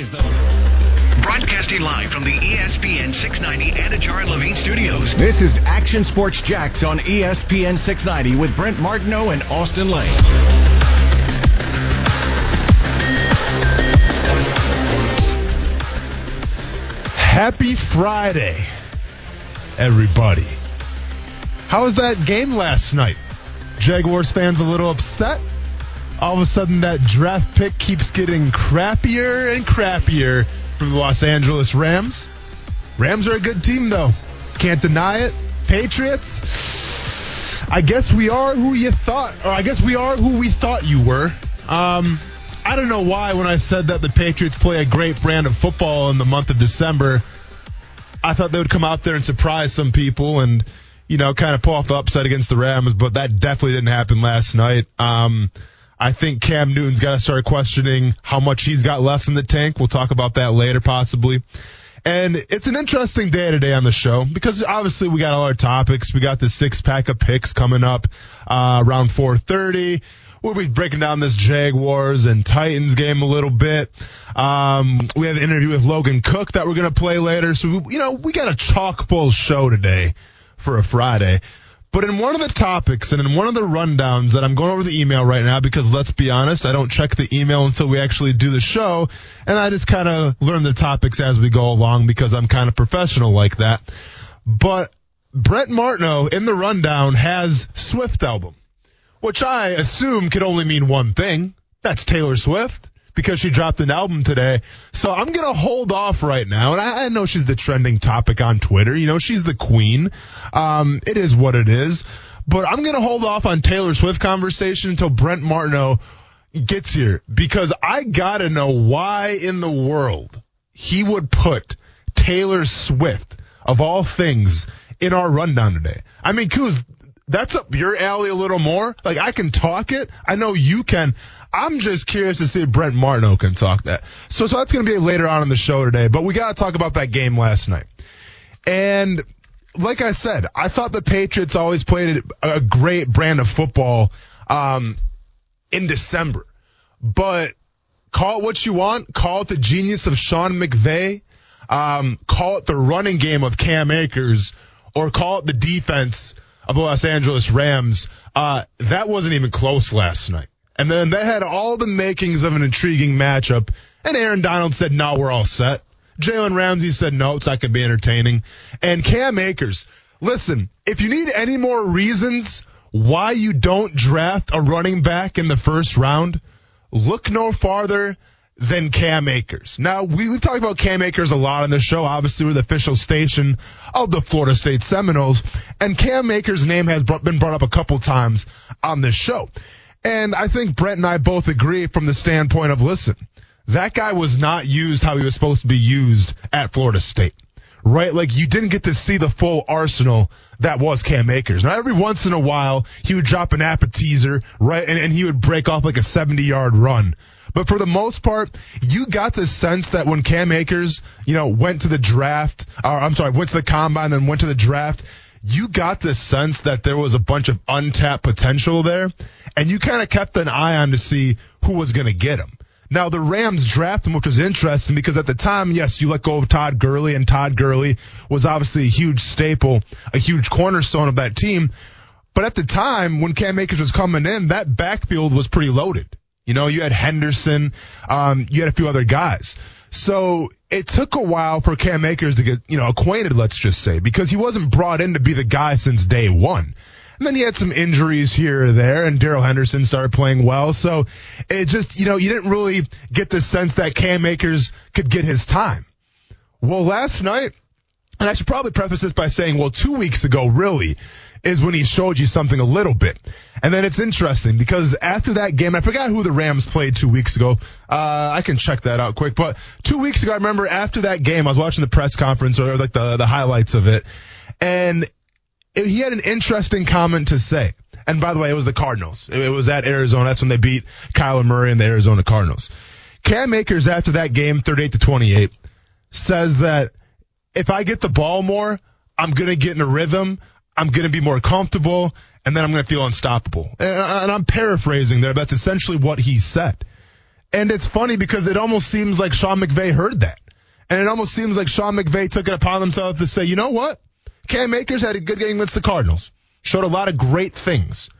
Is the broadcasting live from the ESPN 690 Anidjar and Levine studios. This is Action Sports Jacks on ESPN 690 with Brent Martineau and Austen Lane. Happy Friday, everybody. How was that game last night? Jaguars fans a little upset. All of a sudden, that draft pick keeps getting crappier and crappier for the Los Angeles Rams. Rams are a good team, though. Can't deny it. Patriots. I guess we are who you thought, or I guess we are who we thought you were. Um, I don't know why when I said that the Patriots play a great brand of football in the month of December, I thought they would come out there and surprise some people and, you know, kind of pull off the upset against the Rams, but that definitely didn't happen last night. Um, I think Cam Newton's got to start questioning how much he's got left in the tank. We'll talk about that later possibly. And it's an interesting day today on the show because obviously we got all our topics. We got the six pack of picks coming up, uh, around 430. We'll be breaking down this Jaguars and Titans game a little bit. Um, we have an interview with Logan Cook that we're going to play later. So, we, you know, we got a chock full show today for a Friday. But in one of the topics and in one of the rundowns that I'm going over the email right now, because let's be honest, I don't check the email until we actually do the show. And I just kind of learn the topics as we go along because I'm kind of professional like that. But Brent Martineau in the rundown has Swift album, which I assume could only mean one thing. That's Taylor Swift because she dropped an album today. So I'm going to hold off right now. And I, I, know she's the trending topic on Twitter. You know, she's the queen. Um, it is what it is. But I'm going to hold off on Taylor Swift conversation until Brent Martineau gets here because I got to know why in the world he would put Taylor Swift of all things in our rundown today. I mean, Kuz, that's up your alley a little more. Like I can talk it. I know you can. I'm just curious to see if Brent Martineau can talk that. So, so that's going to be later on in the show today, but we got to talk about that game last night. And like I said, I thought the Patriots always played a great brand of football, um, in December, but call it what you want. Call it the genius of Sean McVay. Um, call it the running game of Cam Akers or call it the defense of the Los Angeles Rams. Uh, that wasn't even close last night. And then that had all the makings of an intriguing matchup. And Aaron Donald said, no, we're all set. Jalen Ramsey said, no, it's not going to be entertaining. And Cam Akers, listen, if you need any more reasons why you don't draft a running back in the first round, look no farther than Cam Akers. Now, we, we talk about Cam Akers a lot on the show. Obviously, we're the official station of the Florida State Seminoles. And Cam Akers' name has been brought up a couple times on this show. And I think Brent and I both agree from the standpoint of listen, that guy was not used how he was supposed to be used at Florida State. Right? Like you didn't get to see the full arsenal that was Cam Akers. Now every once in a while he would drop an appetizer, right? And, and he would break off like a 70 yard run. But for the most part, you got the sense that when Cam Akers, you know, went to the draft, or I'm sorry, went to the combine, then went to the draft, you got the sense that there was a bunch of untapped potential there, and you kind of kept an eye on to see who was going to get him. Now the Rams draft him, which was interesting because at the time, yes, you let go of Todd Gurley, and Todd Gurley was obviously a huge staple, a huge cornerstone of that team. But at the time, when Cam Akers was coming in, that backfield was pretty loaded. You know, you had Henderson, um, you had a few other guys. So it took a while for Cam Akers to get, you know, acquainted, let's just say, because he wasn't brought in to be the guy since day one. And then he had some injuries here or there, and Darrell Henderson started playing well. So it just, you know, you didn't really get the sense that Cam Akers could get his time. Well, last night, and I should probably preface this by saying, well, two weeks ago, really, is when he showed you something a little bit. And then it's interesting because after that game, I forgot who the Rams played two weeks ago. Uh, I can check that out quick. But two weeks ago, I remember after that game, I was watching the press conference or like the, the highlights of it. And he had an interesting comment to say. And by the way, it was the Cardinals. It, it was at Arizona. That's when they beat Kyler Murray and the Arizona Cardinals. Cam Akers after that game, 38 to 28, says that if I get the ball more, I'm going to get in a rhythm. I'm going to be more comfortable and then I'm going to feel unstoppable. And I'm paraphrasing there. That's essentially what he said. And it's funny because it almost seems like Sean McVay heard that. And it almost seems like Sean McVay took it upon himself to say, you know what? Cam Akers had a good game against the Cardinals. Showed a lot of great things.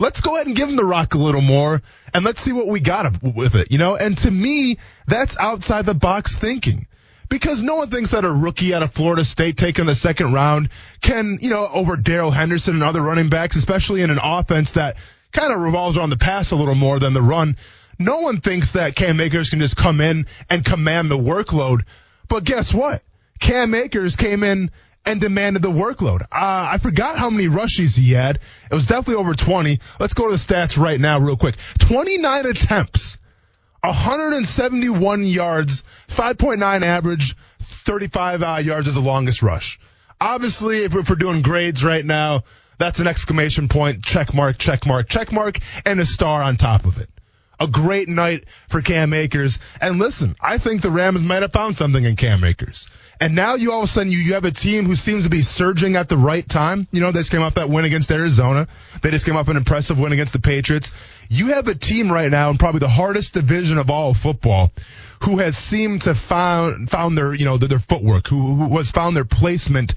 Let's go ahead and give him the rock a little more and let's see what we got with it, you know? And to me, that's outside the box thinking because no one thinks that a rookie out of Florida State taking the second round can, you know, over Darrell Henderson and other running backs, especially in an offense that kind of revolves around the pass a little more than the run. No one thinks that Cam Akers can just come in and command the workload. But guess what? Cam Akers came in and demanded the workload. Uh, I forgot how many rushes he had. It was definitely over 20. Let's go to the stats right now real quick. 29 attempts 171 yards, 5.9 average, 35 uh, yards as the longest rush. Obviously, if we're, if we're doing grades right now, that's an exclamation point, check mark, check mark, check mark, and a star on top of it. A great night for Cam Akers. And listen, I think the Rams might have found something in Cam Akers. And now you all of a sudden you, you have a team who seems to be surging at the right time. You know, they just came off that win against Arizona. They just came off an impressive win against the Patriots. You have a team right now in probably the hardest division of all of football who has seemed to found found their you know their, their footwork, who, who has found their placement,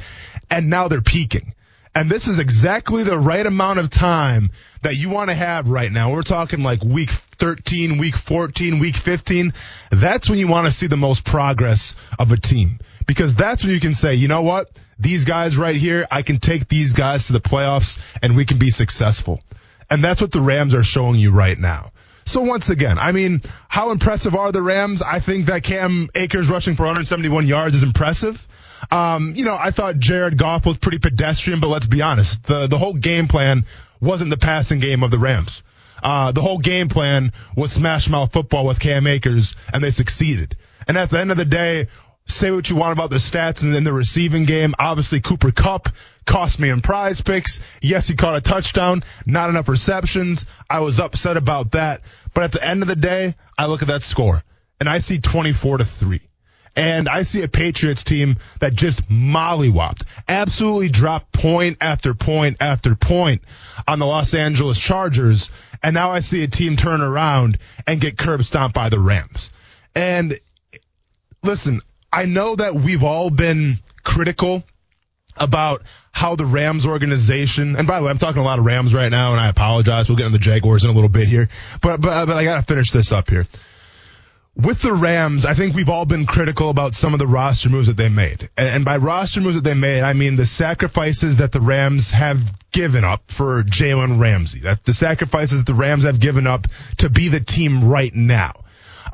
and now they're peaking. And this is exactly the right amount of time that you want to have right now. We're talking like week 13, week 14, week 15. That's when you want to see the most progress of a team because that's when you can say, you know what? These guys right here, I can take these guys to the playoffs and we can be successful. And that's what the Rams are showing you right now. So once again, I mean, how impressive are the Rams? I think that Cam Akers rushing for 171 yards is impressive. Um, you know, I thought Jared Goff was pretty pedestrian, but let's be honest, the the whole game plan wasn't the passing game of the Rams. Uh, the whole game plan was smash mouth football with Cam Akers, and they succeeded. And at the end of the day, say what you want about the stats and then the receiving game. Obviously, Cooper Kupp cost me in prize picks. Yes, he caught a touchdown, not enough receptions. I was upset about that. But at the end of the day, I look at that score and I see 24 to 3. And I see a Patriots team that just mollywopped, absolutely dropped point after point after point on the Los Angeles Chargers. And now I see a team turn around and get curb stomped by the Rams. And listen, I know that we've all been critical about how the Rams organization, and by the way, I'm talking a lot of Rams right now, and I apologize. We'll get on the Jaguars in a little bit here, but but but I gotta finish this up here. With the Rams, I think we've all been critical about some of the roster moves that they made, and by roster moves that they made, I mean the sacrifices that the Rams have given up for Jalen Ramsey, that the sacrifices that the Rams have given up to be the team right now.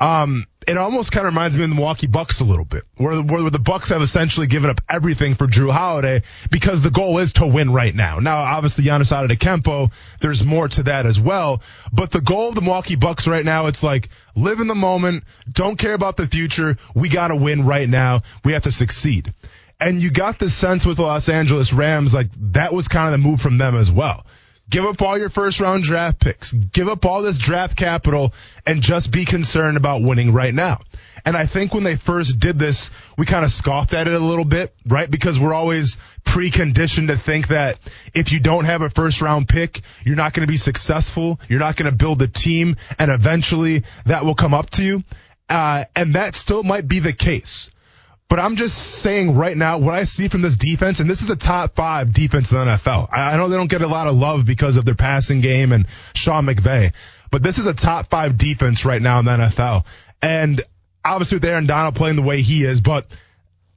Um, it almost kind of reminds me of the Milwaukee Bucks a little bit, where, where the Bucks have essentially given up everything for Jrue Holiday because the goal is to win right now. Now, obviously, Giannis Antetokounmpo, there's more to that as well, but the goal of the Milwaukee Bucks right now, it's like live in the moment, don't care about the future. We got to win right now. We have to succeed. And you got the sense with the Los Angeles Rams, like that was kind of the move from them as well. Give up all your first round draft picks. Give up all this draft capital and just be concerned about winning right now. And I think when they first did this, we kind of scoffed at it a little bit, right? Because we're always preconditioned to think that if you don't have a first round pick, you're not going to be successful. You're not going to build a team and eventually that will come up to you. Uh, and that still might be the case. But I'm just saying right now, what I see from this defense, and this is a top five defense in the NFL. I know they don't get a lot of love because of their passing game and Sean McVay, but this is a top five defense right now in the NFL. And obviously with Aaron Donald playing the way he is, but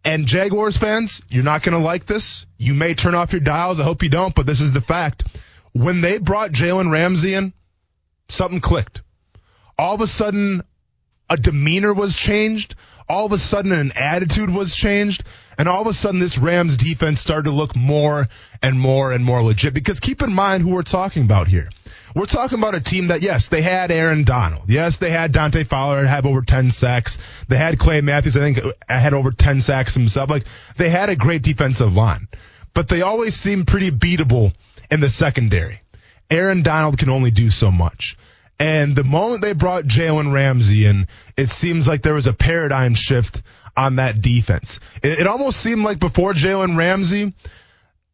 and Jaguars fans, you're not going to like this. You may turn off your dials. I hope you don't, but this is the fact. When they brought Jalen Ramsey in, something clicked. All of a sudden, a demeanor was changed all of a sudden an attitude was changed. And all of a sudden, this Rams defense started to look more and more and more legit. Because keep in mind who we're talking about here. We're talking about a team that, yes, they had Aaron Donald. Yes, they had Dante Fowler have over 10 sacks. They had Clay Matthews, I think, uh, had over 10 sacks himself. Like, they had a great defensive line. But they always seemed pretty beatable in the secondary. Aaron Donald can only do so much. And the moment they brought Jalen Ramsey in, it seems like there was a paradigm shift on that defense. It, it almost seemed like before Jalen Ramsey,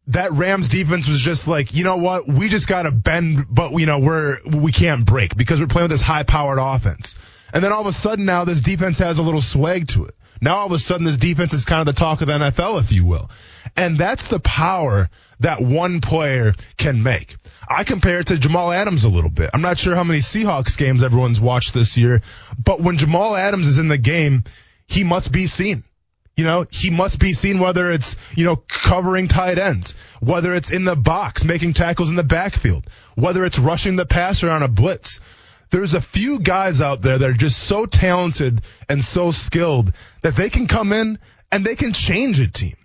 that Rams defense was just like, you know what? We just got to bend, but you know, we're, we can't break because we're playing with this high powered offense. And then all of a sudden now this defense has a little swag to it. Now all of a sudden this defense is kind of the talk of the NFL, if you will. And that's the power that one player can make. I compare it to Jamal Adams a little bit. I'm not sure how many Seahawks games everyone's watched this year, but when Jamal Adams is in the game, he must be seen. You know, he must be seen whether it's, you know, covering tight ends, whether it's in the box, making tackles in the backfield, whether it's rushing the passer on a blitz. There's a few guys out there that are just so talented and so skilled that they can come in and they can change a team.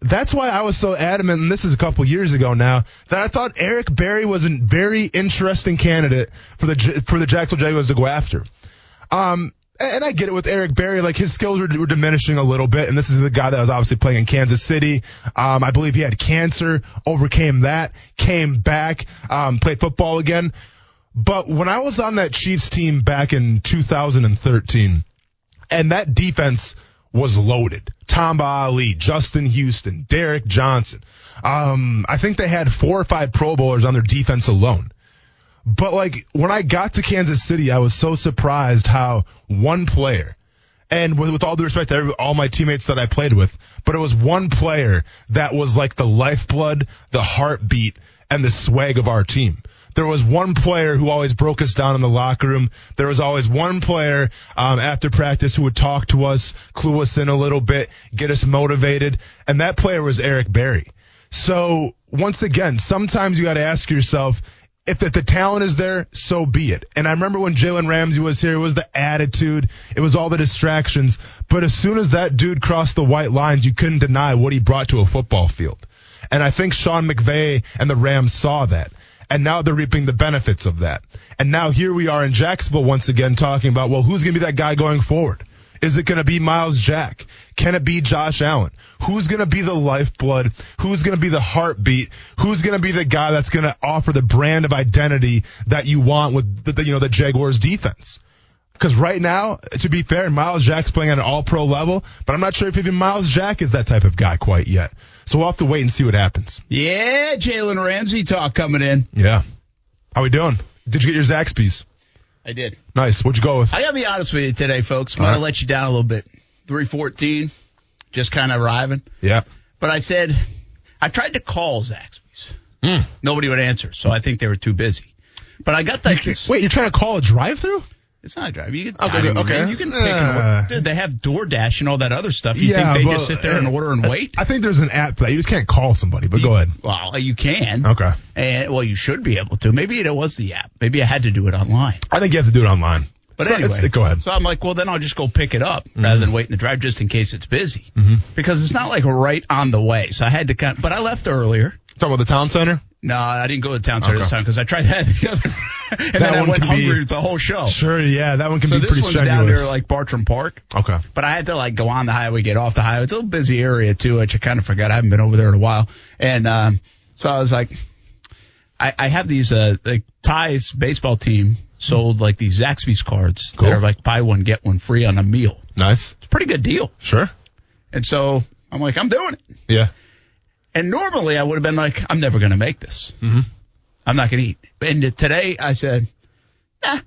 That's why I was so adamant, and this is a couple years ago now, that I thought Eric Berry was a very interesting candidate for the for the Jacksonville Jaguars to go after. Um, and I get it with Eric Berry, like his skills were, were, diminishing a little bit, and this is the guy that was obviously playing in Kansas City. Um, I believe he had cancer, overcame that, came back, um, played football again. But when I was on that Chiefs team back in 2013, and that defense was loaded. Tamba Hali, Justin Houston, Derrick Johnson. Um, I think they had four or five Pro Bowlers on their defense alone. But like when I got to Kansas City, I was so surprised how one player, and with, with all due respect to every, all my teammates that I played with, but it was one player that was like the lifeblood, the heartbeat, and the swag of our team. There was one player who always broke us down in the locker room. There was always one player um, after practice who would talk to us, clue us in a little bit, get us motivated, and that player was Eric Berry. So once again, sometimes you got to ask yourself, if the, the, talent is there, so be it. And I remember when Jalen Ramsey was here, it was the attitude, it was all the distractions. But as soon as that dude crossed the white lines, you couldn't deny what he brought to a football field. And I think Sean McVay and the Rams saw that. And now they're reaping the benefits of that. And now here we are in Jacksonville once again talking about, well, who's going to be that guy going forward? Is it going to be Myles Jack? Can it be Josh Allen? Who's going to be the lifeblood? Who's going to be the heartbeat? Who's going to be the guy that's going to offer the brand of identity that you want with the, you know, the Jaguars defense? Because right now, to be fair, Myles Jack's playing at an all pro level, but I'm not sure if even Myles Jack is that type of guy quite yet. So we'll have to wait and see what happens. Yeah, Jalen Ramsey talk coming in. Yeah. How we doing? Did you get your Zaxby's? I did. Nice. What'd you go with? I gotta be honest with you today, folks. I'm gonna right. let you down a little bit. 314, just kind of arriving. Yeah. But I said, I tried to call Zaxby's. Mm. Nobody would answer, so I think they were too busy. But I got that. Wait, you're trying to call a drive-through? It's not a drive. You can, Okay, I mean, okay. man, you can pick Uh. and Dude, they have DoorDash and all that other stuff. You Yeah, think they just sit there and order and wait? I think there's an app for that. You just can't call somebody, but go ahead. Well, you can. Okay. And well, you should be able to. Maybe it was the app. Maybe I had to do it online. I think you have to do it online. But not- anyway, go ahead. So I'm like, well, then I'll just go pick it up rather than wait in the drive just in case it's busy. Mm-hmm. Because it's not like right on the way. So I had to kind but I left earlier. Talking about the town center? No, I didn't go to the town center this time because I tried that the other, and then I one went can be- hungry the whole show. Sure, yeah, that one can So be this pretty one's strenuous. down there like Bartram Park. okay. But I had to like go on the highway, get off the highway. It's a little busy area too, which I kind of forgot. I haven't been over there in a while. And um, so I was like, I, I have these uh, like Ty's baseball team sold like these Zaxby's cards Cool. that are like buy one get one free on a meal. Nice. It's a pretty good deal. Sure. And so I'm like, I'm doing it. Yeah. And normally I would have been like, I'm never going to make this. Mm-hmm. I'm not going to eat. And today I said, nah,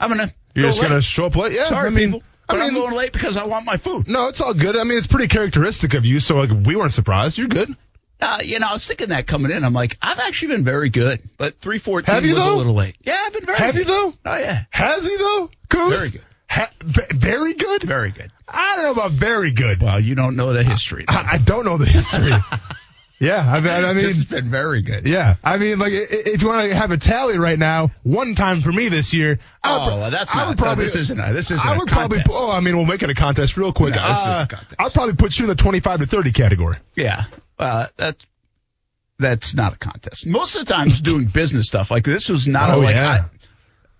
I'm going to. You're just going to show up late? Yeah. Sorry, I mean, people. I mean, I'm going late because I want my food. no, it's all good. I mean, it's pretty characteristic of you, so like we weren't surprised. You're good. Uh, you know, I was thinking that coming in. I'm like, I've actually been very good, but 314 Have you, was though? a little late. Yeah, I've been very Have good. you though? Oh, yeah. Has he though? Kuz? Very good. Ha- v- very good? Very good. I don't know about very good. Well, you don't know the history. I, I don't know the history. Yeah, I mean, I mean, this has been very good. yeah, I mean, like i- i- if you want to have a tally right now, one time for me this year. I would Oh, that's I not. would no, probably, this isn't. A, this isn't. I would probably. Oh, I mean, we'll make it a contest real quick. No, uh. I'll probably put you in the twenty-five to thirty category. Yeah, uh, that's that's not a contest. Most of the times, doing business stuff like this was not Oh, a, like yeah.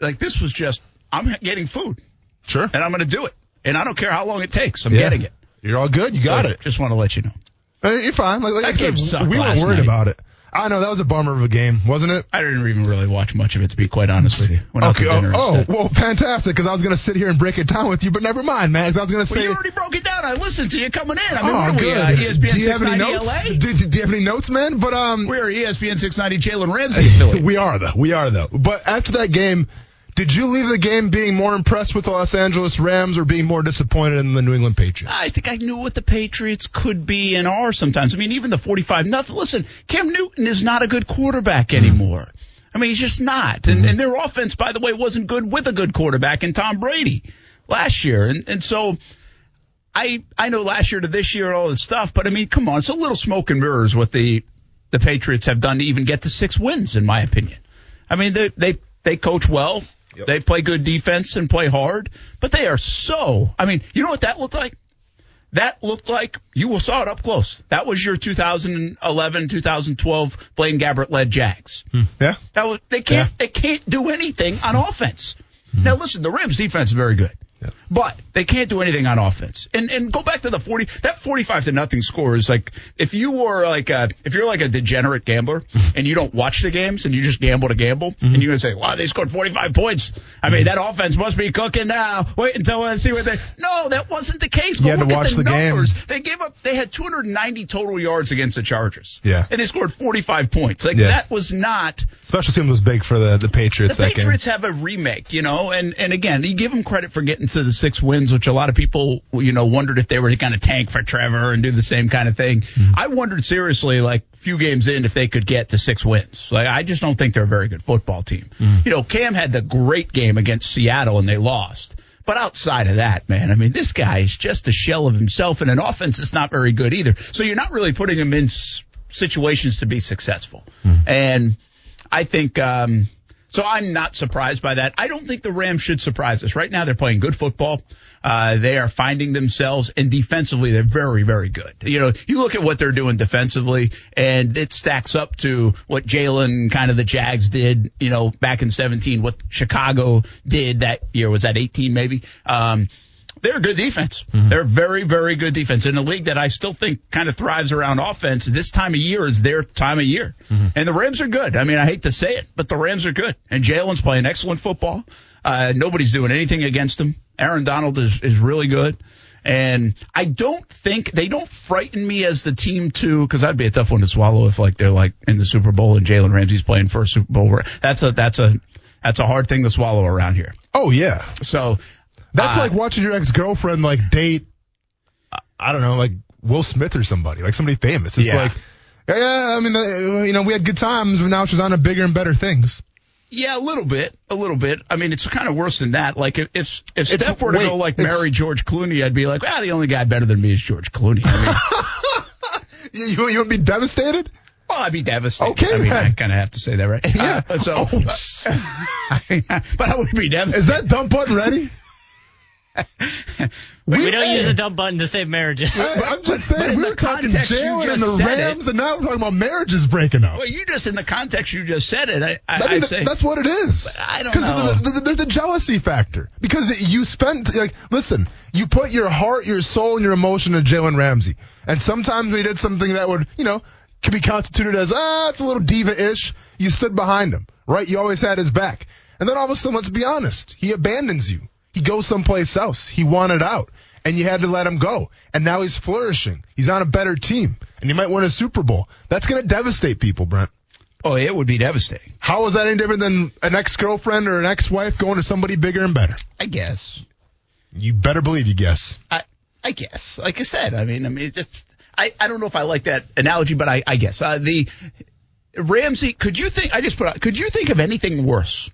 I, like this was just I'm getting food Sure. and I'm going to do it, and I don't care how long it takes. I'm Yeah. getting it. You're all good. You got So, it. Just want to let you know. You're fine. Like, like I game said, sucked we weren't worried night. about it. I know that was a bummer of a game, wasn't it? I didn't even really watch much of it, to be quite honest with you. Okay. Oh, oh, well, fantastic. Because I was going to sit here and break it down with you, but never mind, man. 'cause I was going to Well, say. you already broke it down. I listened to you coming in. I mean, oh, what are good. we, uh, ESPN do you have any notes? LA? Do, do you have any notes, man? But um, We're ESPN 690 Jalen Ramsey we are though. We are though. But after that game, did you leave the game being more impressed with the Los Angeles Rams or being more disappointed in the New England Patriots? I think I knew what the Patriots could be and are sometimes. I mean, even the 45 nothing. Listen, Cam Newton is not a good quarterback mm-hmm. anymore. I mean, he's just not. And, mm-hmm. and their offense, by the way, wasn't good with a good quarterback in Tom Brady last year. And, and so I, I know last year to this year, all this stuff, but I mean, come on, it's a little smoke and mirrors what the, the Patriots have done to even get to six wins, in my opinion. I mean, they, they, they coach well. They play good defense and play hard, but they are so, I mean, you know what that looked like? That looked like you saw it up close. That was your 2011, 2012 Blaine Gabbert led Jags. Hmm. Yeah. That was they can't Yeah. they can't do anything on hmm. offense. Hmm. Now listen, the Rams defense is very good. But they can't do anything on offense. And and go back to the 40 that 45 to nothing score is like if you were like a if you're like a degenerate gambler mm-hmm. and you don't watch the games and you just gamble to gamble mm-hmm. and you're going to say, "Wow, they scored 45 points. I mean, mm-hmm. that offense must be cooking now. Wait until I see what they No, that wasn't the case. Go You had to look watch at the, the game. numbers. They gave up they had 290 total yards against the Chargers. Yeah. And they scored 45 points. Like Yeah. that was not Special team was big for the, the Patriots the Patriots have a remake, you know, and and again, you give them credit for getting to the six wins, which a lot of people, you know, wondered if they were going to tank for Trevor and do the same kind of thing. Mm-hmm. I wondered seriously, like few games in, if they could get to six wins. Like I just don't think they're a very good football team. Mm-hmm. You know, Cam had the great game against Seattle and they lost. But outside of that, man, I mean, this guy is just a shell of himself, and an offense is not very good either. So you're not really putting him in s- situations to be successful. And I think um, so. I'm not surprised by that. I don't think the Rams should surprise us. Right now, they're playing good football. Uh, they are finding themselves, and defensively, they're very, very good. You know, you look at what they're doing defensively, and it stacks up to what Jalen, kind of the Jags, did. You know, back in 17, what Chicago did that year was that 18, maybe. Um, they're a good defense. They're very, very good defense in a league that I still think kind of thrives around offense. This time of year is their time of year. And the Rams are good. I mean, I hate to say it, but the Rams are good. And Jalen's playing excellent football. Uh, nobody's doing anything against him. Aaron Donald is, is really good. And I don't think they don't frighten me as the team to because that'd be a tough one to swallow if like they're like in the Super Bowl and Jalen Ramsey's playing for a Super Bowl. That's a that's a that's a hard thing to swallow around here. Oh yeah, So that's uh, like watching your ex girlfriend like date. I- don't know, like Will Smith or somebody, like somebody famous. It's Yeah. like, yeah, I mean, uh, you know, we had good times, but now she's on to bigger and better things. Yeah, a little bit, a little bit. I mean, it's kind of worse than that. Like if if, if It's- Steph were to wait, go like marry George Clooney, I'd be like, well, the only guy better than me is George Clooney. I mean, You, you, would be devastated? well, I'd be devastated. Okay, I mean. I kind of have to say that, right? Yeah. Uh, so, Oh, but I would be devastated. Is that dump button ready? We don't use the dump button to save marriages. I, I'm just saying, we the were talking context you Jalen and the said it- Rams, and now we're talking about marriages breaking up. Well, you just in the context you just said it. I, I, I mean, say that's what it is. I don't Because know. there's, there's the jealousy factor. Because you spent like, listen, you put your heart, your soul, and your emotion to Jalen Ramsey, and sometimes we did something that would, you know, could be constituted as ah, it's a little diva-ish. You stood behind him, right? You always had his back, and then all of a sudden, let's be honest, he abandons you. He goes someplace else. He wanted out, and you had to let him go. And now he's flourishing. He's on a better team, and he might win a Super Bowl. That's going to devastate people, Brent. oh, it would be devastating. How is that any different than an ex-girlfriend or an ex-wife going to somebody bigger and better? I guess. You better believe you guess. I I guess. Like I said, I mean, I mean, it just I, I don't know if I like that analogy, but I I guess uh, the Ramsey. Could you think? I just put out. Could you think of anything worse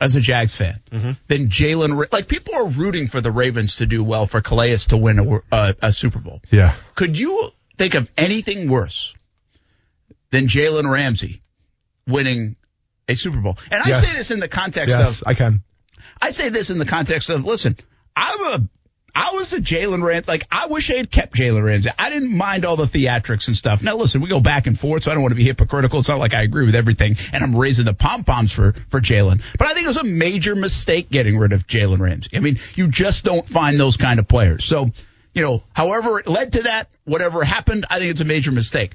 as a Jags fan than Jalen? Like people are rooting for the Ravens to do well, for Calais to win a, uh, a Super Bowl. Yeah. Could you think of anything worse than Jalen Ramsey winning a Super Bowl. And I Yes. say this in the context Yes, of I can. I say this in the context of listen, I'm a I was a Jalen Ramsey. Like I wish I had kept Jalen Ramsey. I didn't mind all the theatrics and stuff. Now listen, we go back and forth, so I don't want to be hypocritical. It's not like I agree with everything, and I'm raising the pom poms for for Jalen. But I think it was a major mistake getting rid of Jalen Ramsey. I mean, you just don't find those kind of players. So you know, however it led to that, whatever happened, I think it's a major mistake.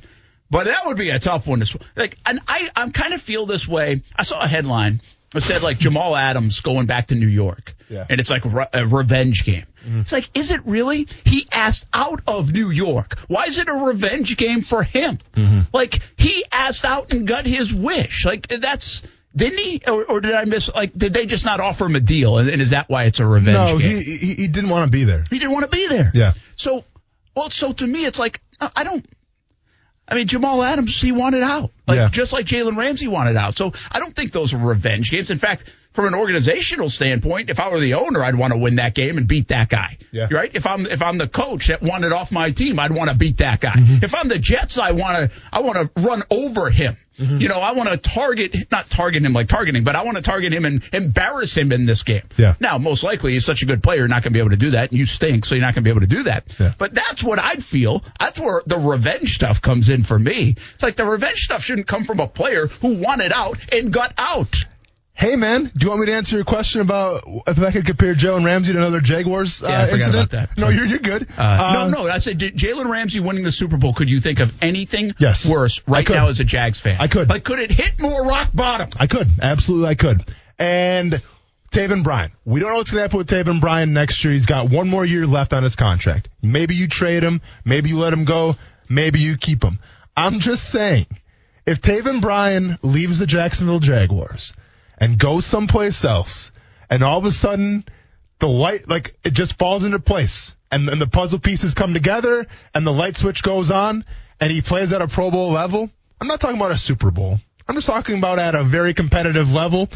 But that would be a tough one to like. And I, I kind of feel this way. I saw a headline that said like Jamal Adams going back to New York, Yeah. and it's like re- a revenge game. Mm. It's like, is it really? He asked out of New York. Why is it a revenge game for him? Mm-hmm. Like he asked out and got his wish. Like that's. Didn't he, or, or did I miss? Like, did they just not offer him a deal, and, and is that why it's a revenge No, game? he, he he didn't want to be there. He didn't want to be there. Yeah. So, well, so to me, it's like I I don't. I mean, Jamal Adams, he wanted out, like Yeah. just like Jalen Ramsey wanted out. So I don't think those are revenge games. In fact, from an organizational standpoint, if I were the owner, I'd want to win that game and beat that guy. Yeah. Right? If I'm if I'm the coach that wanted off my team, I'd want to beat that guy. Mm-hmm. If I'm the Jets, I want to I want to run over him. Mm-hmm. You know, I want to target not target him like targeting, but I want to target him and embarrass him in this game. Yeah. Now, most likely, he's such a good player, you're not going to be able to do that. And you stink, so you're not going to be able to do that. Yeah. But that's what I'd feel. That's where the revenge stuff comes in for me. It's like the revenge stuff shouldn't come from a player who wanted out and got out. Hey man, do you want me to answer your question about if I could compare Jalen Ramsey to another Jaguars uh, Yeah, I forgot incident? about that. No, you're you're good. Uh, Um, no, no. I said Jalen Ramsey winning the Super Bowl. Could you think of anything Yes. worse right now as a Jags fan? I could. Like, could it hit more rock bottom? I could. Absolutely, I could. And Taven Bryan. We don't know what's going to happen with Taven Bryan next year. He's got one more year left on his contract. Maybe you trade him. Maybe you let him go. Maybe you keep him. I'm just saying, if Taven Bryan leaves the Jacksonville Jaguars and go someplace else, and all of a sudden the light, like, it just falls into place, and then the puzzle pieces come together, and the light switch goes on, and he plays at a Pro Bowl level, I'm not talking about a Super Bowl. I'm just talking about at a very competitive level.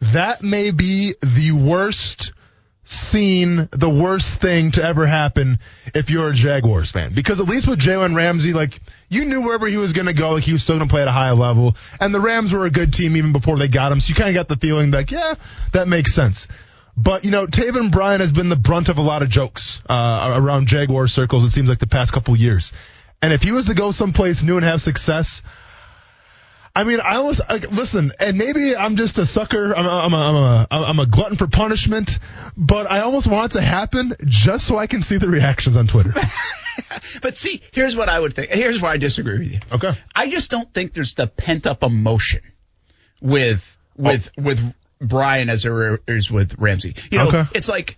That may be the worst scene, the worst thing to ever happen if you're a Jaguars fan. Because at least with Jalen Ramsey, like, you knew wherever he was going to go, like, he was still going to play at a high level. And the Rams were a good team even before they got him. So you kind of got the feeling like, yeah, that makes sense. But, you know, Taven Bryan has been the brunt of a lot of jokes uh, around Jaguar circles, it seems like the past couple years. And if he was to go someplace new and have success, I mean, I almost like, listen, and maybe I'm just a sucker. I'm a, I'm a, I'm a, I'm a glutton for punishment, but I almost want it to happen just so I can see the reactions on Twitter. But see, here's what I would think. Here's where I disagree with you. Okay. I just don't think there's the pent up emotion with with oh. with Bryan as there is with Ramsey. You know, Okay. it's like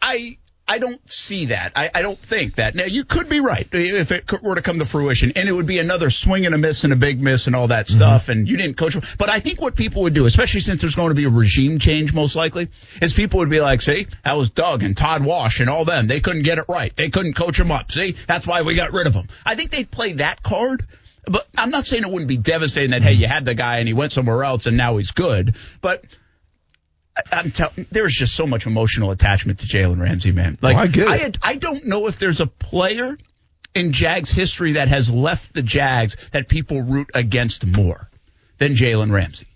I I don't see that. I, I don't think that. Now you could be right if it were to come to fruition, and it would be another swing and a miss and a big miss and all that mm-hmm. stuff. And you didn't coach. But I think what people would do, especially since there's going to be a regime change, most likely, is people would be like, "See, that was Doug and Todd Wash and all them. They couldn't get it right. They couldn't coach him up. See, that's why we got rid of him." I think they'd play that card. But I'm not saying it wouldn't be devastating that hey, you had the guy and he went somewhere else and now he's good. But I'm telling there's just so much emotional attachment to Jalen Ramsey, man. Like Oh, I get it. I, I don't know if there's a player in Jags history that has left the Jags that people root against more than Jalen Ramsey.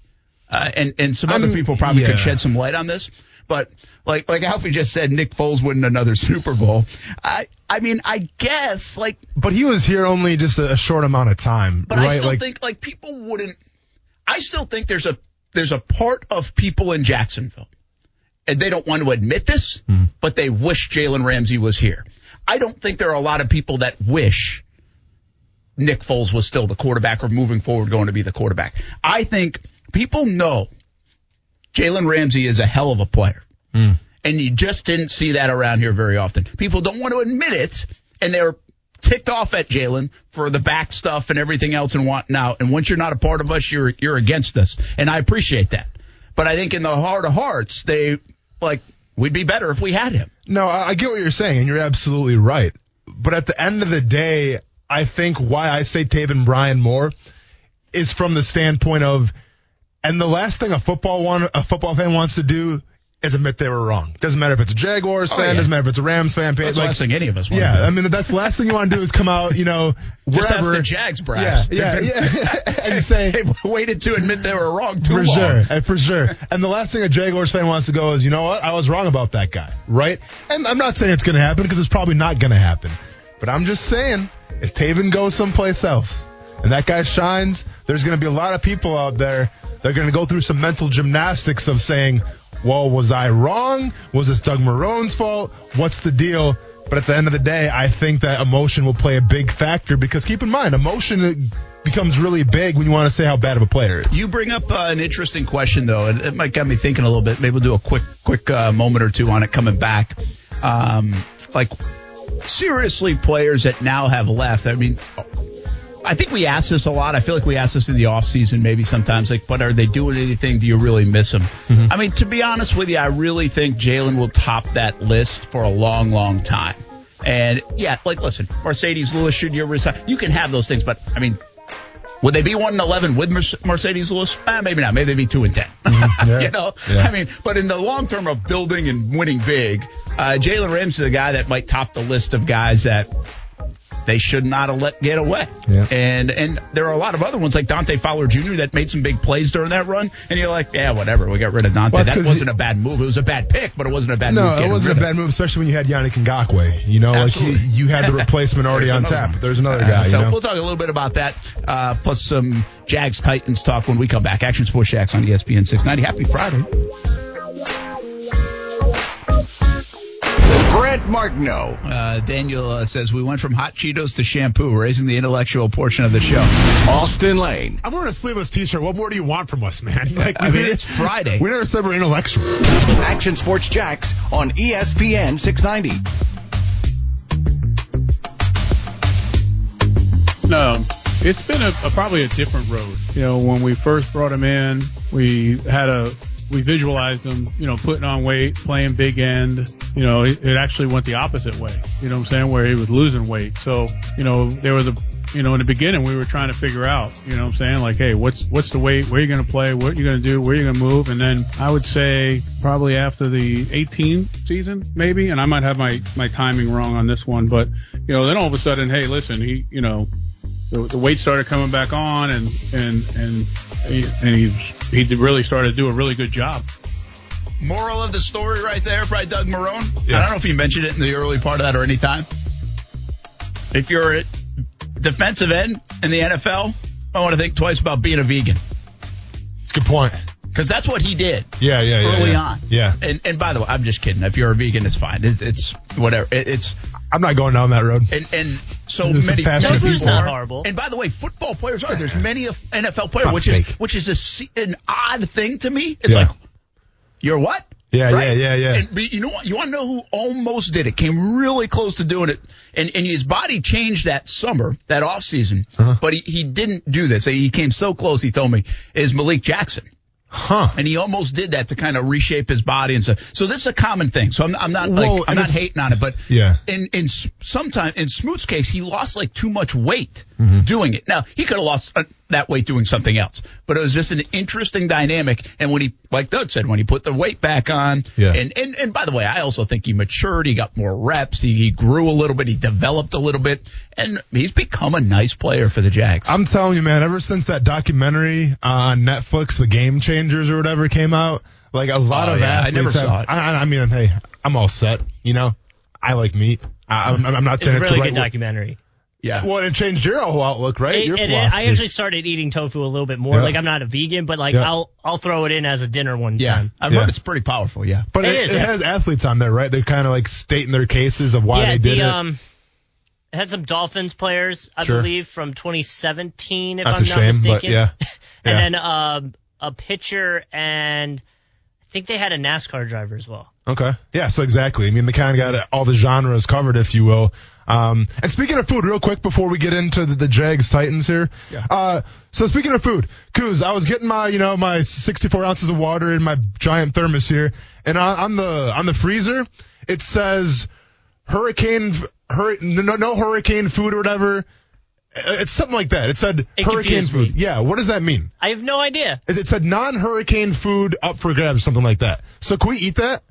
Uh, and and some other I'm- people probably yeah. could shed some light on this. But like like Alfie just said, Nick Foles winning another Super Bowl. I I mean I guess like But he was here only just a, a short amount of time, but right? I still like, think like people wouldn't. I still think there's a there's a part of people in Jacksonville, and they don't want to admit this, Hmm. but they wish Jalen Ramsey was here. I don't think there are a lot of people that wish Nick Foles was still the quarterback or moving forward going to be the quarterback. I think people know Jalen Ramsey is a hell of a player. Hmm. And you just didn't see that around here very often. People don't want to admit it, and they're ticked off at Jalen for the back stuff and everything else and whatnot. And once you're not a part of us, you're you're against us, and I appreciate that. But I think in the heart of hearts, they like we'd be better if we had him. No, I, I get what you're saying, and you're absolutely right. But at the end of the day, I think why I say Taven Bryan more is from the standpoint of, and the last thing a football one a football fan wants to do is admit they were wrong. Doesn't matter if it's a Jaguars Oh, fan, yeah. doesn't matter if it's a Rams fan. That's the like, last thing any of us want yeah, to do. I mean that's the last thing you want to do is come out, you know, wherever. the Jags brass. Yeah, yeah, yeah. and say they waited to admit they were wrong too for long. sure, and for sure. And the last thing a Jaguars fan wants to go is, you know what? I was wrong about that guy, right? And I'm not saying it's going to happen because it's probably not going to happen. But I'm just saying, if Taven goes someplace else and that guy shines, there's going to be a lot of people out there that are going to go through some mental gymnastics of saying, well, was I wrong? Was this Doug Marrone's fault? What's the deal? But at the end of the day, I think that emotion will play a big factor because keep in mind, emotion becomes really big when you want to say how bad of a player is. You bring up uh, an interesting question, though, and it might get me thinking a little bit. Maybe we'll do a quick, quick uh, moment or two on it coming back. Um, like, seriously, players that now have left. I mean, I think we ask this a lot. I feel like we ask this in the off season, maybe sometimes. Like, but are they doing anything? Do you really miss them? I mean, to be honest with you, I really think Jalen will top that list for a long, long time. And yeah, like, listen, Marcedes Lewis, should you resign? You can have those things, but I mean, would they be one and eleven with Marcedes Lewis? Eh, maybe not. Maybe they'd be two and 10 Yeah. you know, Yeah. I mean, but in the long term of building and winning big, uh, Jalen Ramsey is a guy that might top the list of guys that they should not have let get away. Yeah. And and there are a lot of other ones like Dante Fowler Jr. that made some big plays during that run, and you're like, yeah, whatever, we got rid of Dante. Well, that wasn't he- a bad move. It was a bad pick, but it wasn't a bad move. No, it wasn't a bad move, especially when you had Yannick Ngakoue. You know, Absolutely. like he, you had the replacement already on tap. one. There's another Uh, guy. so you know? we'll talk a little bit about that, uh, plus some Jags Titans talk when we come back. Action Sports Jacks on ESPN 690. Happy Friday. Brent Martineau. Uh, Daniel uh, says we went from hot Cheetos to shampoo, raising the intellectual portion of the show. Austen Lane. I'm wearing a sleeveless T-shirt. What more do you want from us, man? Like, I mean, never- it's Friday. We never said we're intellectual. Action Sports Jacks on ESPN 690. No, it's been a, a probably a different road. You know, when we first brought him in, we had a we visualized him, you know, putting on weight, playing big end. You know, it, it actually went the opposite way. You know what I'm saying? Where he was losing weight. So, you know, there was a you know, in the beginning we were trying to figure out, you know what I'm saying? Like, hey, what's what's the weight, where are you gonna play, what are you gonna do, where are you gonna move? And then I would say probably after the 18 season, maybe, and I might have my, my timing wrong on this one, but you know, then all of a sudden, hey, listen, he you know, the, the weight started coming back on, and and and he, and he he really started to do a really good job. Moral of the story right there by Doug Marrone. Yeah. I don't know if you mentioned it in the early part of that or any time. If you're a defensive end in the NFL, I want to think twice about being a vegan It's a good point. because that's what he did Yeah, yeah, yeah. early yeah. on. Yeah. And and by the way, I'm just kidding. If you're a vegan, it's fine. It's it's whatever. It, it's I'm not going down that road. and and so There's many people people. Not are. horrible. And by the way, football players are. There's many of NFL not players, which is which is a an odd thing to me. It's Yeah. like you're what? Yeah, Right? yeah, yeah, yeah. And, but you know what? You want to know who almost did it? Came really close to doing it, and and his body changed that summer, that off season. Uh-huh. But he, he didn't do this. He came so close. He told me is Malik Jackson. Huh. And he almost did that to kind of reshape his body and stuff. So this is a common thing. So I'm, I'm not like Well, I'm not hating on it, but Yeah. In in sometimes in Smoot's case, he lost like too much weight Mm-hmm. doing it. Now he could have lost uh, that weight doing something else, but it was just an interesting dynamic. And when he, like Doug said, when he put the weight back on, Yeah. and and and by the way, I also think he matured. He got more reps. He, he grew a little bit. He developed a little bit, and he's become a nice player for the Jags. I'm telling you, man, ever since that documentary on Netflix, The Game Changers or whatever came out, like a lot Oh, of yeah, I athletes never have- saw it. I, I mean, hey, I'm all set. You know, I like meat. I, I'm, I'm not saying a it's really the good right documentary. Yeah. Well, it changed your whole outlook, right? It- your it- philosophy. I actually started eating tofu a little bit more. Yeah. Like I'm not a vegan, but like Yeah. I'll I'll throw it in as a dinner one Yeah, time. I've Yeah. heard it's pretty powerful. Yeah, but it it, is, it yeah. has athletes on there, right? They're kind of like stating their cases of why yeah, they did the it. um, it had some Dolphins players, I Sure. believe, from 2017, if That's I'm a not shame, mistaken. but yeah. and Yeah. then um, a pitcher and I think they had a NASCAR driver as well. Okay. Yeah, so exactly. I mean, they kind of got all the genres covered, if you will. Um, and speaking of food, real quick before we get into the, the Jags Titans here. Yeah. Uh, so speaking of food, Kuz, I was getting my, you know, my 64 ounces of water in my giant thermos here, and on, on the on the freezer it says hurricane, hur- no, no hurricane food or whatever. It's something like that. It said It hurricane confused me. food. Yeah, what does that mean? I have no idea. It it said non-hurricane food up for grabs, something like that. So can we eat that?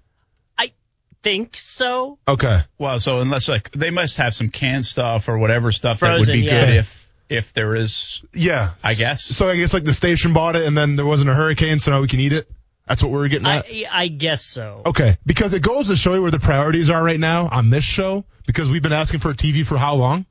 I think so. Okay. Well, so unless like they must have some canned stuff or whatever stuff that would be yeah. good if if there is. Yeah. I guess. So I guess like the station bought it and then there wasn't a hurricane, so now we can eat it. That's what we're getting at. I, I guess so. Okay, because it goes to show you where the priorities are right now on this show. Because we've been asking for a TV for how long?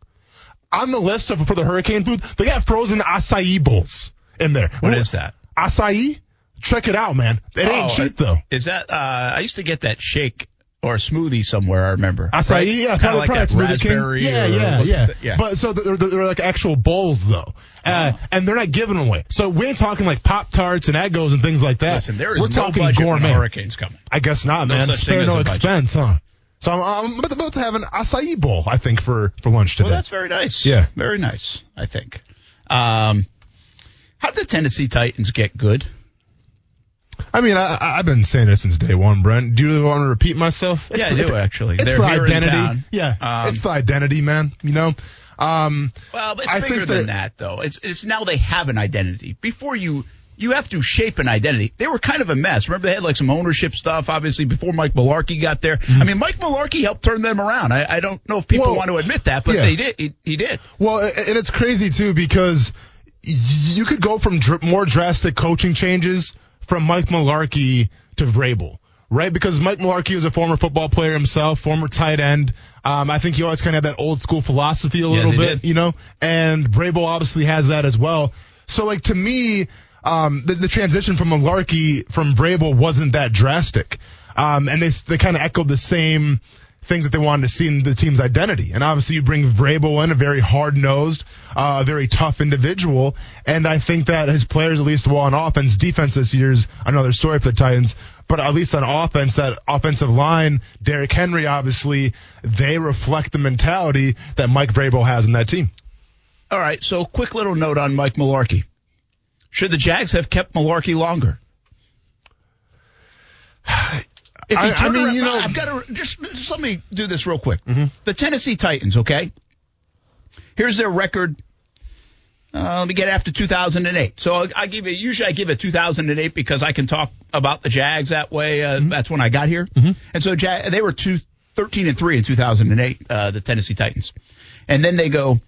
On the list of for the hurricane food, they got frozen acai bowls in there. What is that? Acai? Check it out, man. It ain't Oh, cheap though. Is that? Uh, I used to get that shake or a smoothie somewhere. I remember. Acai, right? yeah, probably, like probably that raspberry. King. Yeah, yeah, yeah, the- yeah. But so they're, they're, like actual bowls though, uh, and they're not giving them away. So we ain't talking like Pop Tarts and Eggos and things like that. Listen, there is We're no talking budget gourmet. a hurricane's coming. I guess not, No man. Spare no a budget. expense, huh? So I'm, I'm about- about to have an acai bowl, I think, for, for lunch today. Well, that's very nice. Yeah. very nice. I think. Um, how did the Tennessee Titans get good? I mean, I, I've been saying this since day one, Brent. Do you really want to repeat myself? Yeah, I do, actually. It's They're the identity. Yeah, Um, it's the identity, man. You know. Um, Well, it's I bigger than that- though. It's it's now they have an identity. Before you you have to shape an identity. They were kind of a mess. Remember they had like some ownership stuff, obviously before Mike Mularkey got there. I mean, Mike Mularkey helped turn them around. I, I don't know if people Well, want to admit that, but yeah. they did. He, he did. Well, and it's crazy too because you could go from dr- more drastic coaching changes from Mike Mularkey to Vrabel, right? Because Mike Mularkey was a former football player himself, former tight end. Um, I think he always kind of had that old school philosophy a Yes, little bit, did. you know, and Vrabel obviously has that as well. So like to me, um, the, the transition from Mularkey from Vrabel wasn't that drastic. Um, and they, they kind of echoed the same things that they wanted to see in the team's identity. And obviously you bring Vrabel in, a very hard-nosed, uh, a very tough individual. And I think that his players, at least well on offense, defense this year's another story for the Titans, but at least on offense, that offensive line, Derrick Henry, obviously, they reflect the mentality that Mike Vrabel has in that team. All right. So quick little note on Mike Mularkey. Should the Jags have kept Mularkey longer? If I- I mean, around- you know- I've got to just, just let me do this real quick. The Tennessee Titans, okay? Here's their record. Uh, let me get after 2008. So I'll, I give you. Usually I give it 2008 because I can talk about the Jags that way. Uh, That's when I got here. And so Jag, they were two, 13 and three in 2008. Uh, the Tennessee Titans, and then they go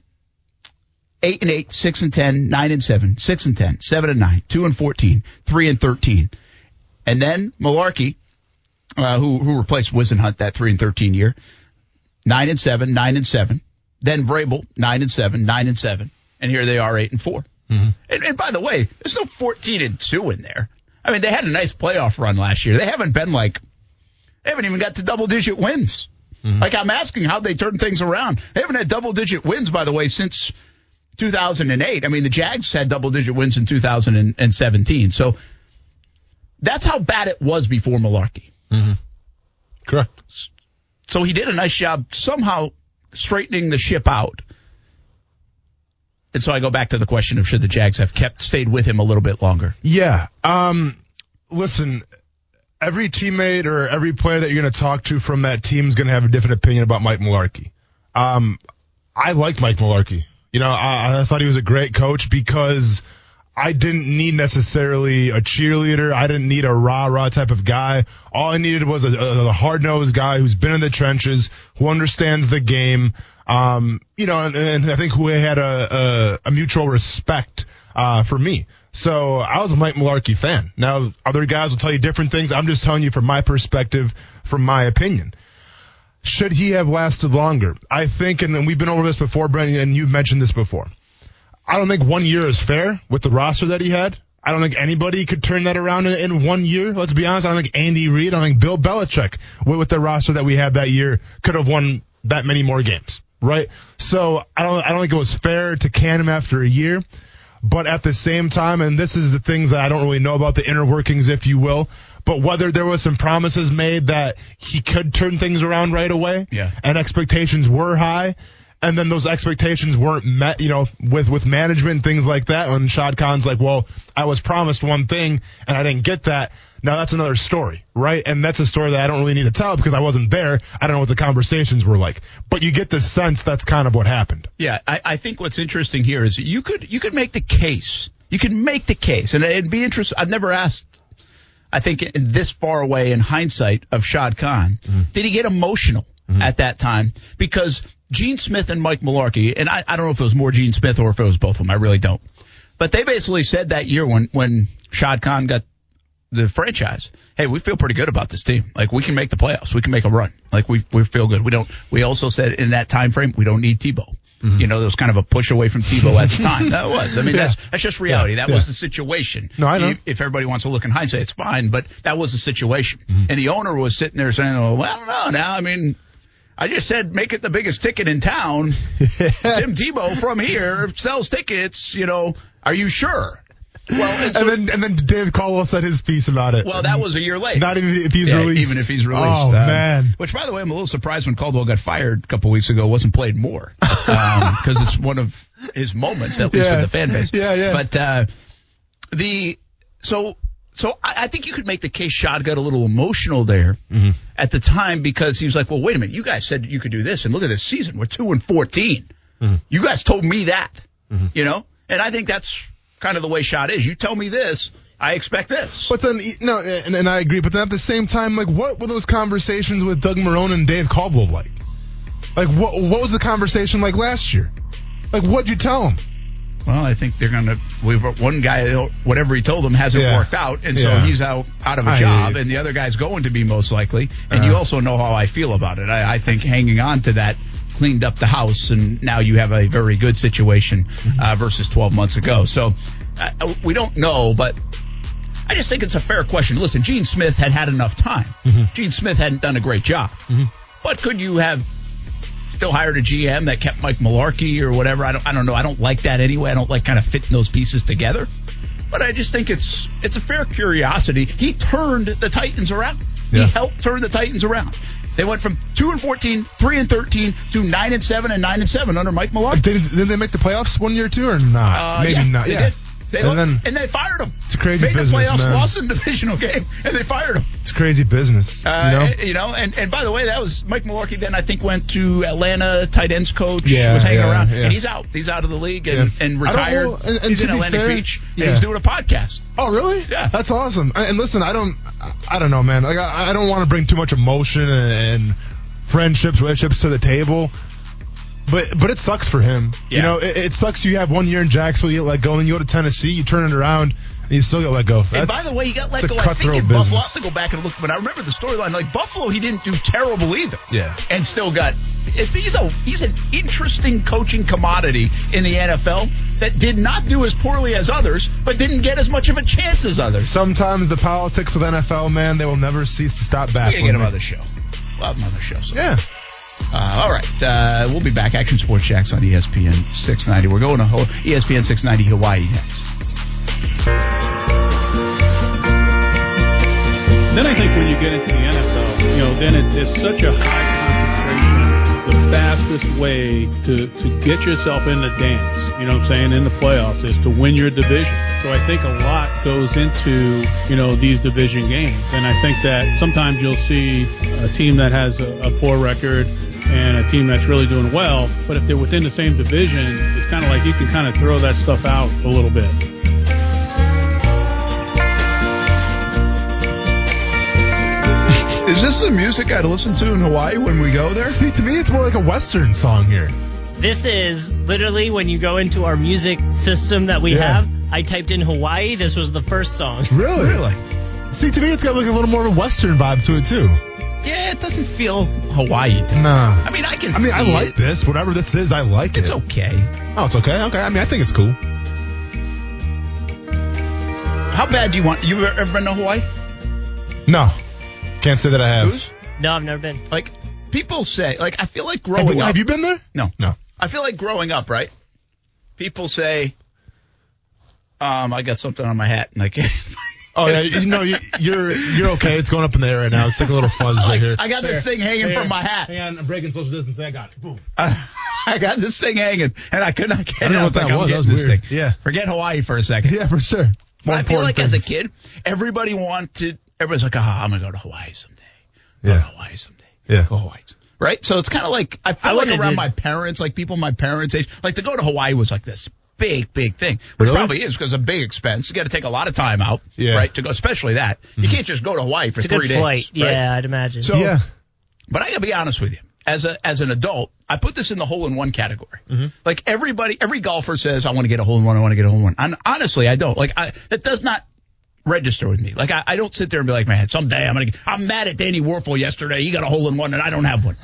eight and eight, six and 10, nine and seven, six and 10, seven and nine, two and 14, three and 13. And then Mularkey, uh, who, who replaced Whisenhunt that three and 13 year, nine and seven, nine and seven. Then Vrabel, nine and seven, nine and seven. And here they are, eight and 4 And, and by the way, there's no 14 and two in there. I mean, they had a nice playoff run last year. They haven't been like, they haven't even got to double digit wins. Like I'm asking how they turn things around. They haven't had double digit wins, by the way, since 2008. I mean, the Jags had double digit wins in 2017. So that's how bad it was before Mularkey. Correct. So he did a nice job somehow straightening the ship out. And so I go back to the question of should the Jags have kept stayed with him a little bit longer. Yeah. Um, listen, every teammate or every player that you're going to talk to from that team is going to have a different opinion about Mike Mularkey. Um, I liked Mike Mularkey. You know, I, I thought he was a great coach because I didn't need necessarily a cheerleader. I didn't need a rah rah type of guy. All I needed was a, a hard nosed guy who's been in the trenches, who understands the game. Um, you know, and, and I think who had a, a, a mutual respect uh, for me. So I was a Mike Mularkey fan. Now other guys will tell you different things. I'm just telling you from my perspective, from my opinion. Should he have lasted longer? I think, and we've been over this before, Brent, and you've mentioned this before. I don't think one year is fair with the roster that he had. I don't think anybody could turn that around in, in one year. Let's be honest. I don't think Andy Reid, I don't think Bill Belichick, with, with the roster that we had that year, could have won that many more games, right? So I don't, I don't think it was fair to can him after a year. But at the same time, and this is the things that I don't really know about the inner workings, if you will, but whether there was some promises made that he could turn things around right away, Yeah. and expectations were high, and then those expectations weren't met, you know, with with management and things like that. When Shad Khan's like, "Well, I was promised one thing and I didn't get that." Now that's another story, right? And that's a story that I don't really need to tell because I wasn't there. I don't know what the conversations were like. But you get the sense that's kind of what happened. Yeah, I, I think what's interesting here is you could you could make the case. You could make the case, and it'd be interesting. I've never asked. I think in this far away in hindsight of Shad Khan, mm-hmm. did he get emotional mm-hmm. at that time? Because Gene Smith and Mike Mularkey, and I, I don't know if it was more Gene Smith or if it was both of them. I really don't. But they basically said that year when when Shad Khan got the franchise, hey, we feel pretty good about this team. Like we can make the playoffs, we can make a run. Like we we feel good. We don't. We also said in that time frame we don't need Tebow. You know, there was kind of a push away from Tebow at the time. That was. I mean, that's that's just reality. Yeah, that was the situation. No, I know. You- If everybody wants to look in hindsight, it's fine. But that was the situation. Mm-hmm. And the owner was sitting there saying, "Oh, well, I don't know. Now, I mean." I just said make it the biggest ticket in town. Tim Tebow from here sells tickets. You know, are you sure? Well, and so- and then and then Dave Caldwell said his piece about it. well, that was a year late. not even if he's Yeah, released. even if he's released. Oh Um, man. Which, by the way, I'm a little surprised when Caldwell got fired a couple weeks ago. Wasn't played more because it's one of his moments, at least Yeah. with the fan base. Yeah, yeah. But uh, the so so I, I think you could make the case. Shad got a little emotional there Mm-hmm. at the time because he was like, "Well, wait a minute, you guys said you could do this, and look at this season. We're two and 14. Mm-hmm. You guys told me that, you know." And I think that's kind of the way Shad is. You tell me this, I expect this. But then, no, and, and I agree. But then at the same time, like, what were those conversations with Doug Marrone and Dave Caldwell like? Like, what what was the conversation like last year? Like, what'd you tell him? Well, I think they're going to. We've one guy, whatever he told them, hasn't Yeah. worked out, and so he's out out of a job, and the other guy's going to be most likely. And you Uh. also know how I feel about it. I, I think hanging on to that cleaned up the house, and now you have a very good situation Mm-hmm. uh, versus 12 months ago. So uh, we don't know, but. I just think it's a fair question. Listen, Gene Smith had had enough time. Mm-hmm. Gene Smith hadn't done a great job. But could you have still hired a GM that kept Mike Mularkey or whatever. I don't, I don't know. I don't like that anyway. I don't like kind of fitting those pieces together. But I just think it's it's a fair curiosity. He turned the Titans around. Yeah. He helped turn the Titans around. They went from two and 14, 3 and 13 to nine and seven and nine and seven under Mike Mularkey. Did, didn't they make the playoffs one year too, or not? Uh, Maybe yeah, not. Yeah. did. They and looked- then and they fired him. It's a crazy business. Made business, the playoffs, man. lost in the divisional game, and they fired him. it's crazy business. Uh, you know. and, and by the way, that was Mike Mularkey. Then I think went to Atlanta, tight ends coach. Yeah, was hanging yeah, around, yeah. and he's out. He's out of the league and, Yeah. and retired. well, and- and he's in Atlantic fair, Beach, yeah. and he's doing a podcast. Oh, really? Yeah. That's awesome. And and listen, I don't, I don't know, man. Like, I, I don't want to bring too much emotion and, and friendships, relationships to the table. But but it sucks for him. Yeah. You know, it, it sucks. You have one year in Jacksonville, you get let go, and you go to Tennessee, you turn it around, and you still get let go. and by the way, he got let it's a go. I think cutthroat in Buffalo. I'll have to go back and look, but I remember the storyline. Like Buffalo, he didn't do terrible either. Yeah. and still got. He's a he's an interesting coaching commodity in the NFL that did not do as poorly as others, but didn't get as much of a chance as others. Sometimes the politics of NFL, man, they will never cease to stop We back. gotta get him on the show. We'll have him on the show. So. Yeah. Uh, all right, uh, we'll be back. Action Sports Jacks on ESPN 690. We're going to Ho- ESPN 690 Hawaii next. Then I think when you get into the NFL, you know, then it, it's such a high concentration. The fastest way to, to get yourself in the dance, you know what I'm saying, in the playoffs is to win your division. So I think a lot goes into, you know, these division games. And I think that sometimes you'll see a team that has a, a poor record and a team that's really doing well. But if they're within the same division, it's kind of like you can kind of throw that stuff out a little bit. Is this the music I'd listen to in Hawaii when we go there? See, to me, it's more like a Western song here. This is literally when you go into our music system that we Yeah. have. I typed in Hawaii. This was the first song. Really? Really? See, to me, it's got like a little more of a Western vibe to it too. Yeah, it doesn't feel Hawaii to me. Nah. I mean, I can I mean, I like it. this. Whatever this is, I like It's it. It's okay. Oh, it's okay. Okay. I mean, I think it's cool. How bad do you want? You ever been to Hawaii? No, can't say that I have. Who's? No, I've never been. Like, people say, like, I feel like Have growing you, up. have you been there? No. No. I feel like growing up, right? People say, um, I got something on my hat and I can't. Oh yeah, you know you, you're you're okay. It's going up in the air right now. It's like a little fuzz right here. I got this thing hanging from my hat. Hang on, I'm breaking social distancing. I got it. Boom. I got this thing hanging, and I could not get I don't it. know I what was like, that I'm was. That getting was this weird. thing. Yeah. Forget Hawaii for a second. Yeah, for sure. But More I feel like important as a things. kid, everybody wanted. Everybody's like, "Ah, I'm gonna go to Hawaii someday. Go Yeah. to Hawaii someday. Yeah. Go to Hawaii." Right. So it's kind of like I feel I like would've around did- my parents, like people my parents' age, like to go to Hawaii was like this big, big thing, which Really? probably is because it's a big expense. You got to take a lot of time out, Yeah. Mm-hmm. right? To go, especially that you can't just go to Hawaii for It's a three good days. flight. right? Yeah, I'd imagine. So- Yeah. But I gotta be honest with you. As a as an adult, I put this in the hole in one category. Mm-hmm. Like everybody, every golfer says, "I want to get a hole in one. I want to get a hole in one." And honestly, I don't. Like I, that does not register with me. Like I, I don't sit there and be like, "Man, someday I'm gonna." Get, I'm mad at Danny Warfel yesterday. He got a hole in one, and I don't have one.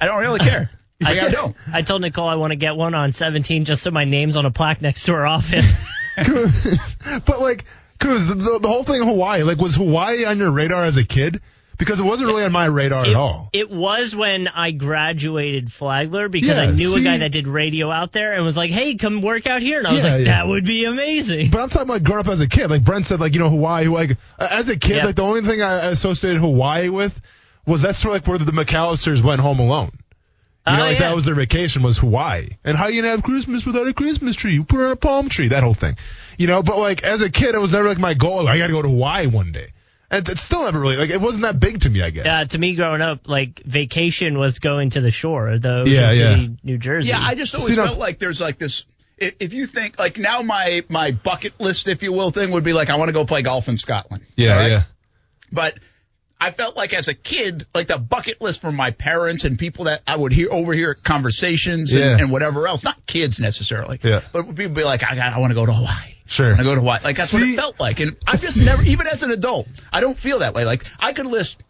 I don't really care. I don't. I told Nicole I want to get one on 17 just so my name's on a plaque next to her office. but like, cause the, the, the whole thing in Hawaii, like, was Hawaii on your radar as a kid? Because it wasn't really on my radar it, at all. it was when I graduated Flagler because Yeah, I knew see- a guy that did radio out there and was like, "Hey, come work out here," and I was Yeah, like, yeah. "That would be amazing." But I'm talking like growing up as a kid. Like Brent said, like you know Hawaii. Like as a kid, like the only thing I associated Hawaii with was that's sort of like where the McAllisters went home alone. You know, Oh, like yeah. that was their vacation was Hawaii. And how you gonna have Christmas without a Christmas tree? You put it on a palm tree. That whole thing. You know, but like as a kid, it was never like my goal. I got to go to Hawaii one day. And it's still never really like it wasn't that big to me. I guess. Yeah, to me growing up, like vacation was going to the shore, the Ocean Yeah, yeah. City, New Jersey. Yeah, I just always See, now- felt like there's like this. If you think like now, my my bucket list, if you will, thing would be like I want to go play golf in Scotland. Yeah, All right? yeah. But I felt like as a kid, like the bucket list from my parents and people that I would hear overhear conversations and, Yeah. and whatever else, not kids necessarily, Yeah. but people be like, I got, I want to go to Hawaii. Sure. I go to Hawaii. Like that's what it felt like. And I just never, even as an adult, I don't feel that way. Like I could list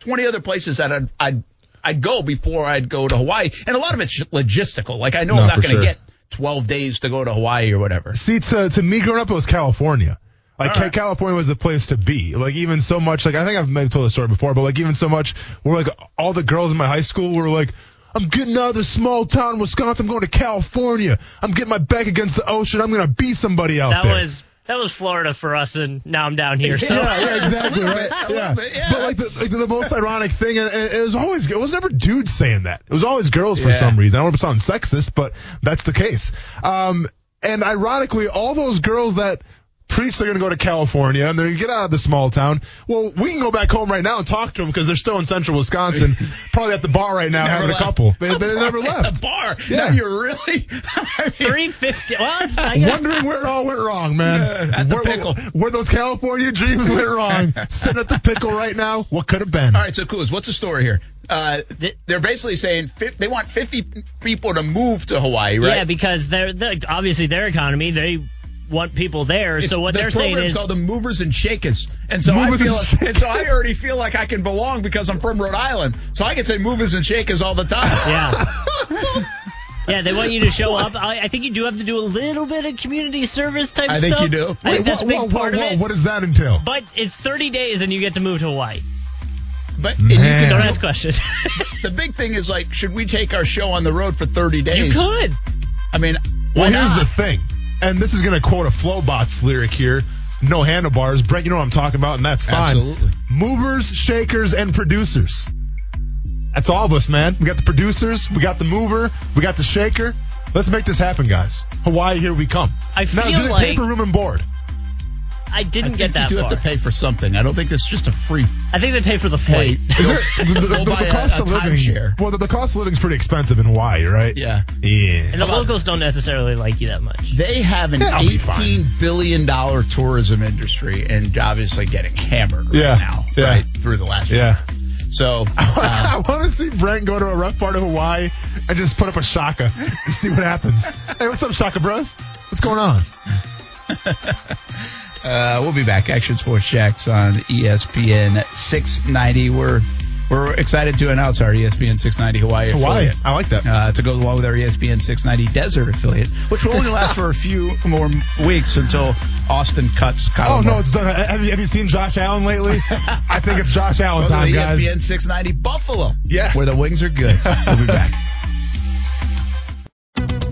20 other places that I'd, I'd, I'd go before I'd go to Hawaii. And a lot of it's logistical. Like I know No, I'm not going to sure. get 12 days to go to Hawaii or whatever. See, to to me growing up, it was California. Like All right. California was the place to be. Like even so much, like I think I've maybe told the story before, but like even so much, where like all the girls in my high school were like, "I'm getting out of this small town, Wisconsin. I'm going to California. I'm getting my back against the ocean. I'm gonna be somebody out that there." was that was Florida for us, and now I'm down here. So yeah, yeah, exactly, right? Yeah. bit, yeah, but like the, like the most ironic thing, and it, it was always it was never dudes saying that. It was always girls for Yeah. some reason. I don't want to sound sexist, but that's the case. Um, and ironically, all those girls that preach they're going to go to California and they're going to get out of the small town. Well, we can go back home right now and talk to them because they're still in central Wisconsin, probably at the bar right now having left. a couple. They, they never left. the bar. Yeah. Now you're really. I mean, three fifty. Well, it's, I guess Wondering where it all went wrong, man. Yeah, at the where, pickle. where those California dreams went wrong. Sitting at the pickle right now. What could have been? All right, so Kuz, what's the story here? Uh, they're basically saying fif- they want 50 people to move to Hawaii, right? yeah, because they're, they're obviously their economy. They want people there. It's- so what the they're saying is called the Movers and Shakers, and so Movers I feel, and and so I already feel like I can belong because I'm from Rhode Island, so I can say Movers and Shakers all the time. Yeah. Yeah, they want you to show up. I, I think you do have to do a little bit of community service type stuff. I think stuff. you do. I think that's a big whoa, part whoa, of it. What does that entail? But it's 30 days and you get to move to Hawaii. But and you can, Don't ask questions. the big thing is like, should we take our show on the road for 30 days? you could. I mean, Well, here's not? the thing, and this is going to quote a Flobots lyric here. No handlebars. Brent, you know what I'm talking about, and that's fine. Absolutely. Movers, shakers, and producers. That's all of us, man. We got the producers, we got the mover, we got the shaker. Let's make this happen, guys. Hawaii, here we come. I now, feel do they like- pay for room and board? I I didn't think get that you do far. have to pay for something. I don't think this is just a free. I think they pay for the flight. Is there, the, the- the- the cost a of living? timeshare. Well, the, the cost of living is pretty expensive in Hawaii, right? Yeah. Yeah. and the locals don't necessarily like you that much. They have an Yeah, I'll be fine. eighteen billion dollar tourism industry, and obviously getting hammered right Yeah, now, yeah. right through the last. Yeah. So I uh, want to see Brent go to a rough part of Hawaii and just put up a shaka and see what happens. hey, what's up, Shaka Bros? What's going on? uh, we'll be back. Action Sports Jacks on ESPN 690. We're we're excited to announce our ESPN 690 Hawaii affiliate. Hawaii. affiliate. I like that. Uh, to go along with our ESPN 690 Desert affiliate, which will only last for a few more weeks until Austin cuts. Kyle. oh no, it's done. Have you, have you seen Josh Allen lately? I think it's Josh Allen Welcome time, to guys. ESPN 690 Buffalo. Yeah. Where the wings are good. We'll be back.